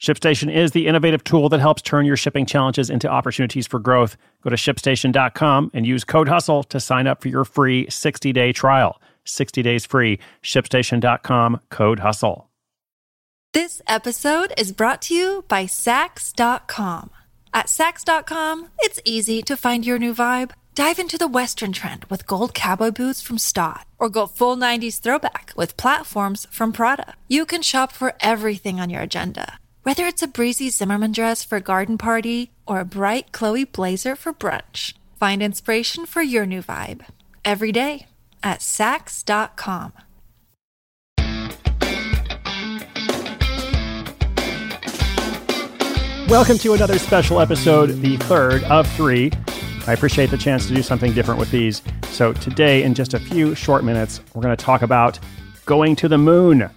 ShipStation is the innovative tool that helps turn your shipping challenges into opportunities for growth. Go to shipstation.com and use code HUSTLE to sign up for your free 60 day trial. 60 days free. ShipStation.com, code HUSTLE. This episode is brought to you by Saks.com. At Saks.com, it's easy to find your new vibe. Dive into the Western trend with gold cowboy boots from Staud, or go full 90s throwback with platforms from Prada. You can shop for everything on your agenda whether it's a breezy Zimmermann dress for a garden party or a bright Chloe blazer for brunch, find inspiration for your new vibe every day at Saks.com. Welcome to another special episode, the third of three. I appreciate the chance to do something different with these. So, today, in just a few short minutes, we're going to talk about going to the moon.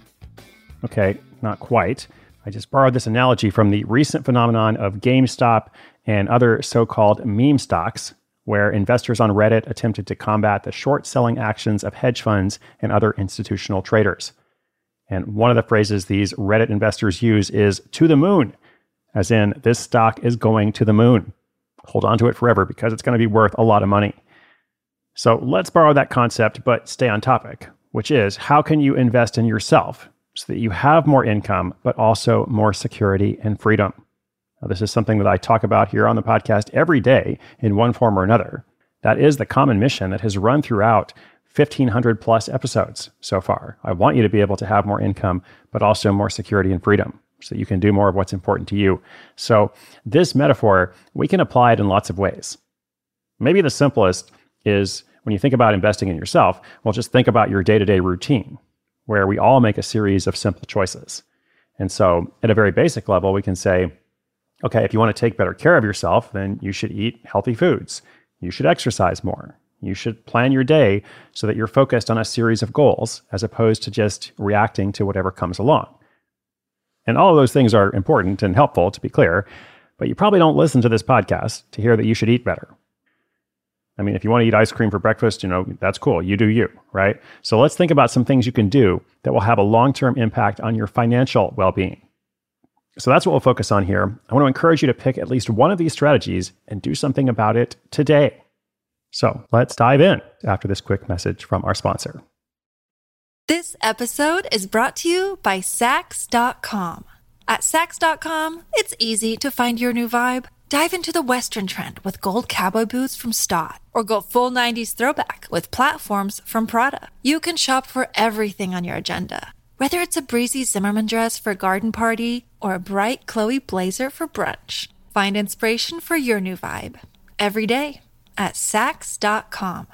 Okay, not quite. I just borrowed this analogy from the recent phenomenon of GameStop and other so called meme stocks, where investors on Reddit attempted to combat the short selling actions of hedge funds and other institutional traders. And one of the phrases these Reddit investors use is to the moon, as in, this stock is going to the moon. Hold on to it forever because it's going to be worth a lot of money. So let's borrow that concept, but stay on topic, which is how can you invest in yourself so that you have more income, but also more security and freedom. Now, this is something that I talk about here on the podcast every day in one form or another. That is the common mission that has run throughout 1500 plus episodes so far. I want you to be able to have more income, but also more security and freedom so that you can do more of what's important to you. So, this metaphor, we can apply it in lots of ways. Maybe the simplest is when you think about investing in yourself, well, just think about your day to day routine where we all make a series of simple choices. And so, at a very basic level, we can say, okay, if you want to take better care of yourself, then you should eat healthy foods. You should exercise more. You should plan your day so that you're focused on a series of goals as opposed to just reacting to whatever comes along. And all of those things are important and helpful, to be clear, but you probably don't listen to this podcast to hear that you should eat better I mean, if you want to eat ice cream for breakfast, you know, that's cool. You do you, right? So let's think about some things you can do that will have a long term impact on your financial well being. So that's what we'll focus on here. I want to encourage you to pick at least one of these strategies and do something about it today. So let's dive in after this quick message from our sponsor. This episode is brought to you by Saks.com. At Saks.com, it's easy to find your new vibe. Dive into the Western trend with gold cowboy boots from Staud, or go full 90s throwback with platforms from Prada. You can shop for everything on your agenda, whether it's a breezy Zimmermann dress for a garden party or a bright Chloe blazer for brunch. Find inspiration for your new vibe every day at Saks.com.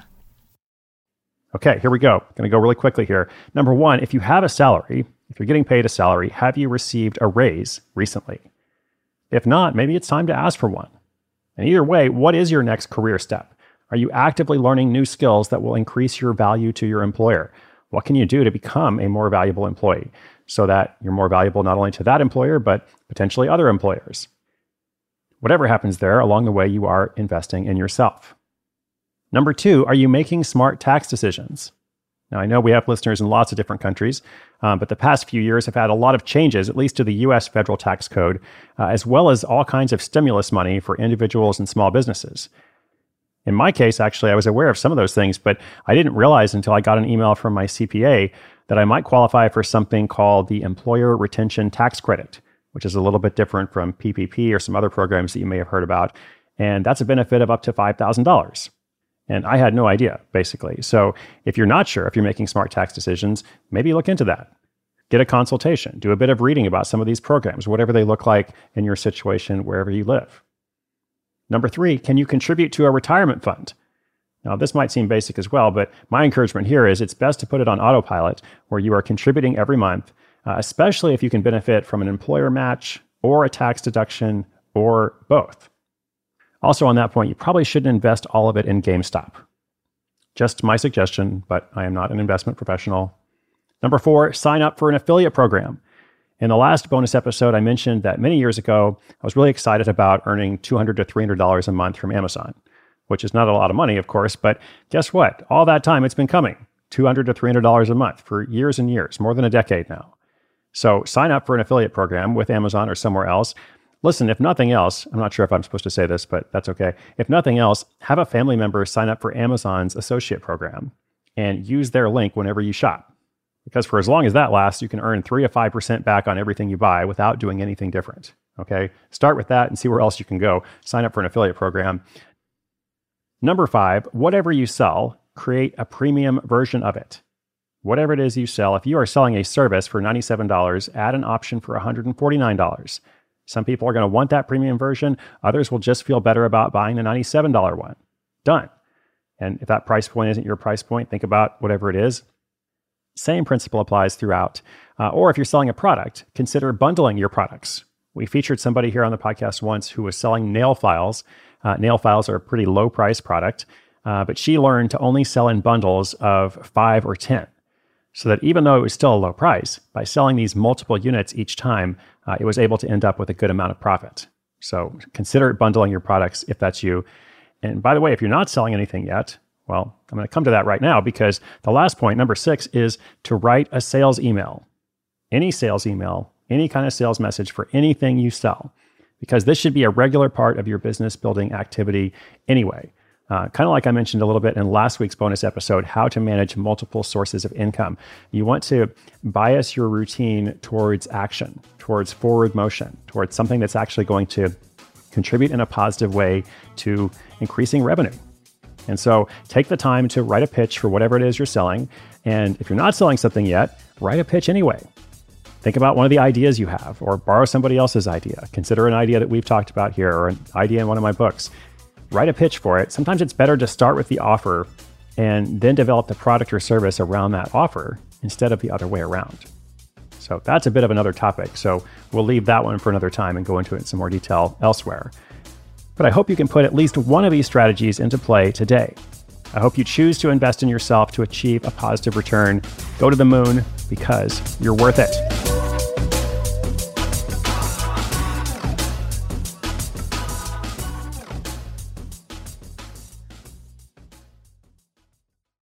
Okay, here we go. Going to go really quickly here. Number one, if you have a salary, if you're getting paid a salary, have you received a raise recently? If not, maybe it's time to ask for one. And either way, what is your next career step? Are you actively learning new skills that will increase your value to your employer? What can you do to become a more valuable employee so that you're more valuable not only to that employer, but potentially other employers? Whatever happens there, along the way, you are investing in yourself. Number two, are you making smart tax decisions? Now, I know we have listeners in lots of different countries, um, but the past few years have had a lot of changes, at least to the US federal tax code, uh, as well as all kinds of stimulus money for individuals and small businesses. In my case, actually, I was aware of some of those things, but I didn't realize until I got an email from my CPA that I might qualify for something called the Employer Retention Tax Credit, which is a little bit different from PPP or some other programs that you may have heard about. And that's a benefit of up to $5,000. And I had no idea, basically. So if you're not sure if you're making smart tax decisions, maybe look into that. Get a consultation, do a bit of reading about some of these programs, whatever they look like in your situation, wherever you live. Number three, can you contribute to a retirement fund? Now, this might seem basic as well, but my encouragement here is it's best to put it on autopilot where you are contributing every month, uh, especially if you can benefit from an employer match or a tax deduction or both. Also, on that point, you probably shouldn't invest all of it in GameStop. Just my suggestion, but I am not an investment professional. Number four, sign up for an affiliate program. In the last bonus episode, I mentioned that many years ago, I was really excited about earning $200 to $300 a month from Amazon, which is not a lot of money, of course, but guess what? All that time it's been coming $200 to $300 a month for years and years, more than a decade now. So sign up for an affiliate program with Amazon or somewhere else. Listen, if nothing else, I'm not sure if I'm supposed to say this, but that's okay. If nothing else, have a family member sign up for Amazon's associate program and use their link whenever you shop. Because for as long as that lasts, you can earn 3 to 5% back on everything you buy without doing anything different. Okay? Start with that and see where else you can go. Sign up for an affiliate program. Number five, whatever you sell, create a premium version of it. Whatever it is you sell, if you are selling a service for $97, add an option for $149. Some people are going to want that premium version, others will just feel better about buying the $97 one. Done. And if that price point isn't your price point, think about whatever it is. Same principle applies throughout. Uh, or if you're selling a product, consider bundling your products. We featured somebody here on the podcast once who was selling nail files. Uh, nail files are a pretty low price product, uh, but she learned to only sell in bundles of five or 10 so that even though it was still a low price, by selling these multiple units each time, uh, it was able to end up with a good amount of profit. So consider bundling your products if that's you. And by the way, if you're not selling anything yet, well, I'm going to come to that right now because the last point, number six, is to write a sales email. Any sales email, any kind of sales message for anything you sell, because this should be a regular part of your business building activity anyway. Uh, kind of like I mentioned a little bit in last week's bonus episode, how to manage multiple sources of income. You want to bias your routine towards action, towards forward motion, towards something that's actually going to contribute in a positive way to increasing revenue. And so take the time to write a pitch for whatever it is you're selling. And if you're not selling something yet, write a pitch anyway. Think about one of the ideas you have, or borrow somebody else's idea. Consider an idea that we've talked about here, or an idea in one of my books write a pitch for it. Sometimes it's better to start with the offer and then develop the product or service around that offer instead of the other way around. So that's a bit of another topic. So we'll leave that one for another time and go into it in some more detail elsewhere. But I hope you can put at least one of these strategies into play today. I hope you choose to invest in yourself to achieve a positive return. Go to the moon because you're worth it.